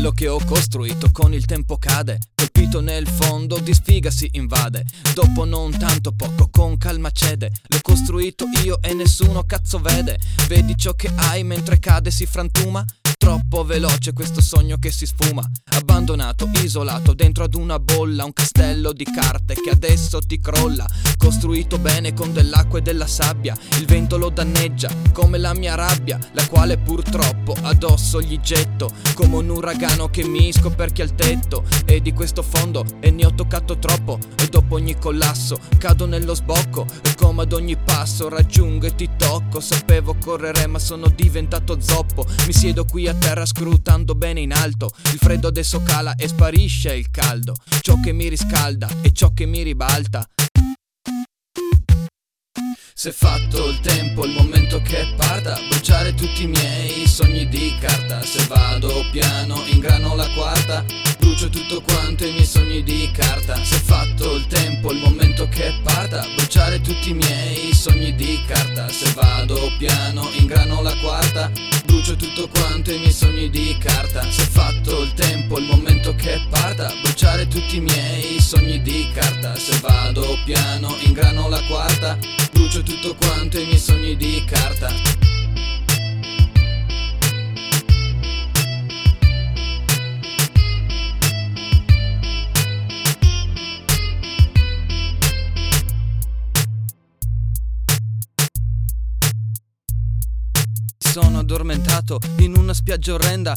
Quello che ho costruito con il tempo cade, colpito nel fondo di sfiga si invade. Dopo non tanto poco, con calma cede. L'ho costruito io e nessuno cazzo vede. Vedi ciò che hai mentre cade si frantuma? Troppo veloce questo sogno che si sfuma. Abbandonato, isolato, dentro ad una bolla, un castello di carte che adesso ti crolla. Costruito bene con dell'acqua e della sabbia. Il vento lo danneggia, come la mia rabbia, la quale purtroppo addosso gli getto. Come un uragano che mi scoperchia il tetto. E di questo fondo, e ne ho toccato troppo. E dopo ogni collasso, cado nello sbocco. E come ad ogni passo raggiungo e ti tocco. Sapevo correre, ma sono diventato zoppo. Mi siedo qui a terra scrutando bene in alto. Il freddo adesso cala e sparisce il caldo. Ciò che mi riscalda e ciò che mi ribalta. Se fatto il tempo, il momento che parta, bruciare tutti i miei sogni di carta. Se vado piano, ingrano la quarta, brucio tutto quanto i miei sogni di carta. Se fatto il tempo, il momento che parta, bruciare tutti i miei sogni di carta. Se vado piano, ingrano la quarta, brucio tutto quanto i miei sogni di carta. Se fatto il tempo, il momento che parta, bruciare tutti i miei sogni di carta. Se vado piano, ingrano la quarta, brucio tutto quanto i miei sogni di carta. Sono addormentato in una spiaggia orrenda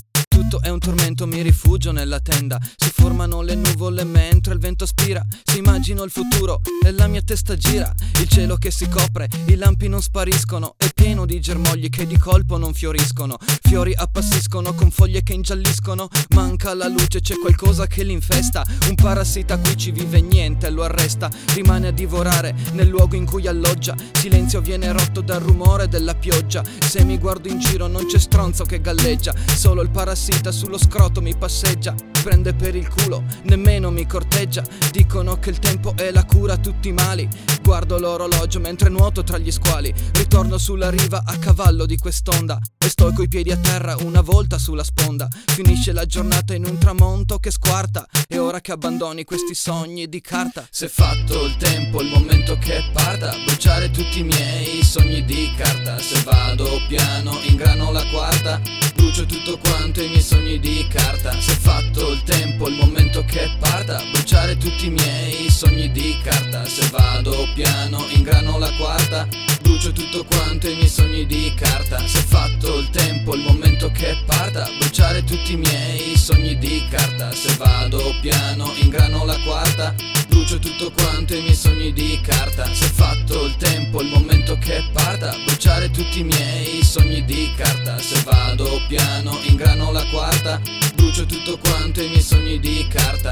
tutto è un tormento, mi rifugio nella tenda. Si formano le nuvole mentre il vento spira. Si immagino il futuro e la mia testa gira. Il cielo che si copre, i lampi non spariscono. È pieno di germogli che di colpo non fioriscono. Fiori appassiscono con foglie che ingialliscono. Manca la luce, c'è qualcosa che l'infesta. Un parassita qui ci vive niente, lo arresta. Rimane a divorare nel luogo in cui alloggia. Silenzio viene rotto dal rumore della pioggia. Se mi guardo in giro non c'è stronzo che galleggia. Solo il parassita parassita sullo scroto mi passeggia, prende per il culo, nemmeno mi corteggia. Dicono che il tempo è la cura a tutti i mali. Guardo l'orologio mentre nuoto tra gli squali. Ritorno sulla riva a cavallo di quest'onda. E sto coi piedi a terra una volta sulla sponda. Finisce la giornata in un tramonto che squarta. E ora che abbandoni questi sogni di carta. Se fatto il tempo, il momento che parta. Bruciare tutti i miei sogni di carta. Se vado piano, ingrano la quarta. Brucio tutto quanto i miei sogni di carta. Se è fatto il tempo, il momento che parta. Bruciare tutti i miei sogni di carta. Se vado piano, ingrano la quarta. Brucio tutto quanto i miei sogni di carta. Se è fatto il tempo, il momento che parta. Bruciare tutti i miei sogni di carta. Se vado piano, ingrano la quarta. Brucio tutto quanto i miei sogni di carta. Se è fatto il tempo, il momento che parta. Bruciare tutti i miei sogni di carta. Se vado piano, ingrano la quarta. Brucio tutto quanto i miei sogni di carta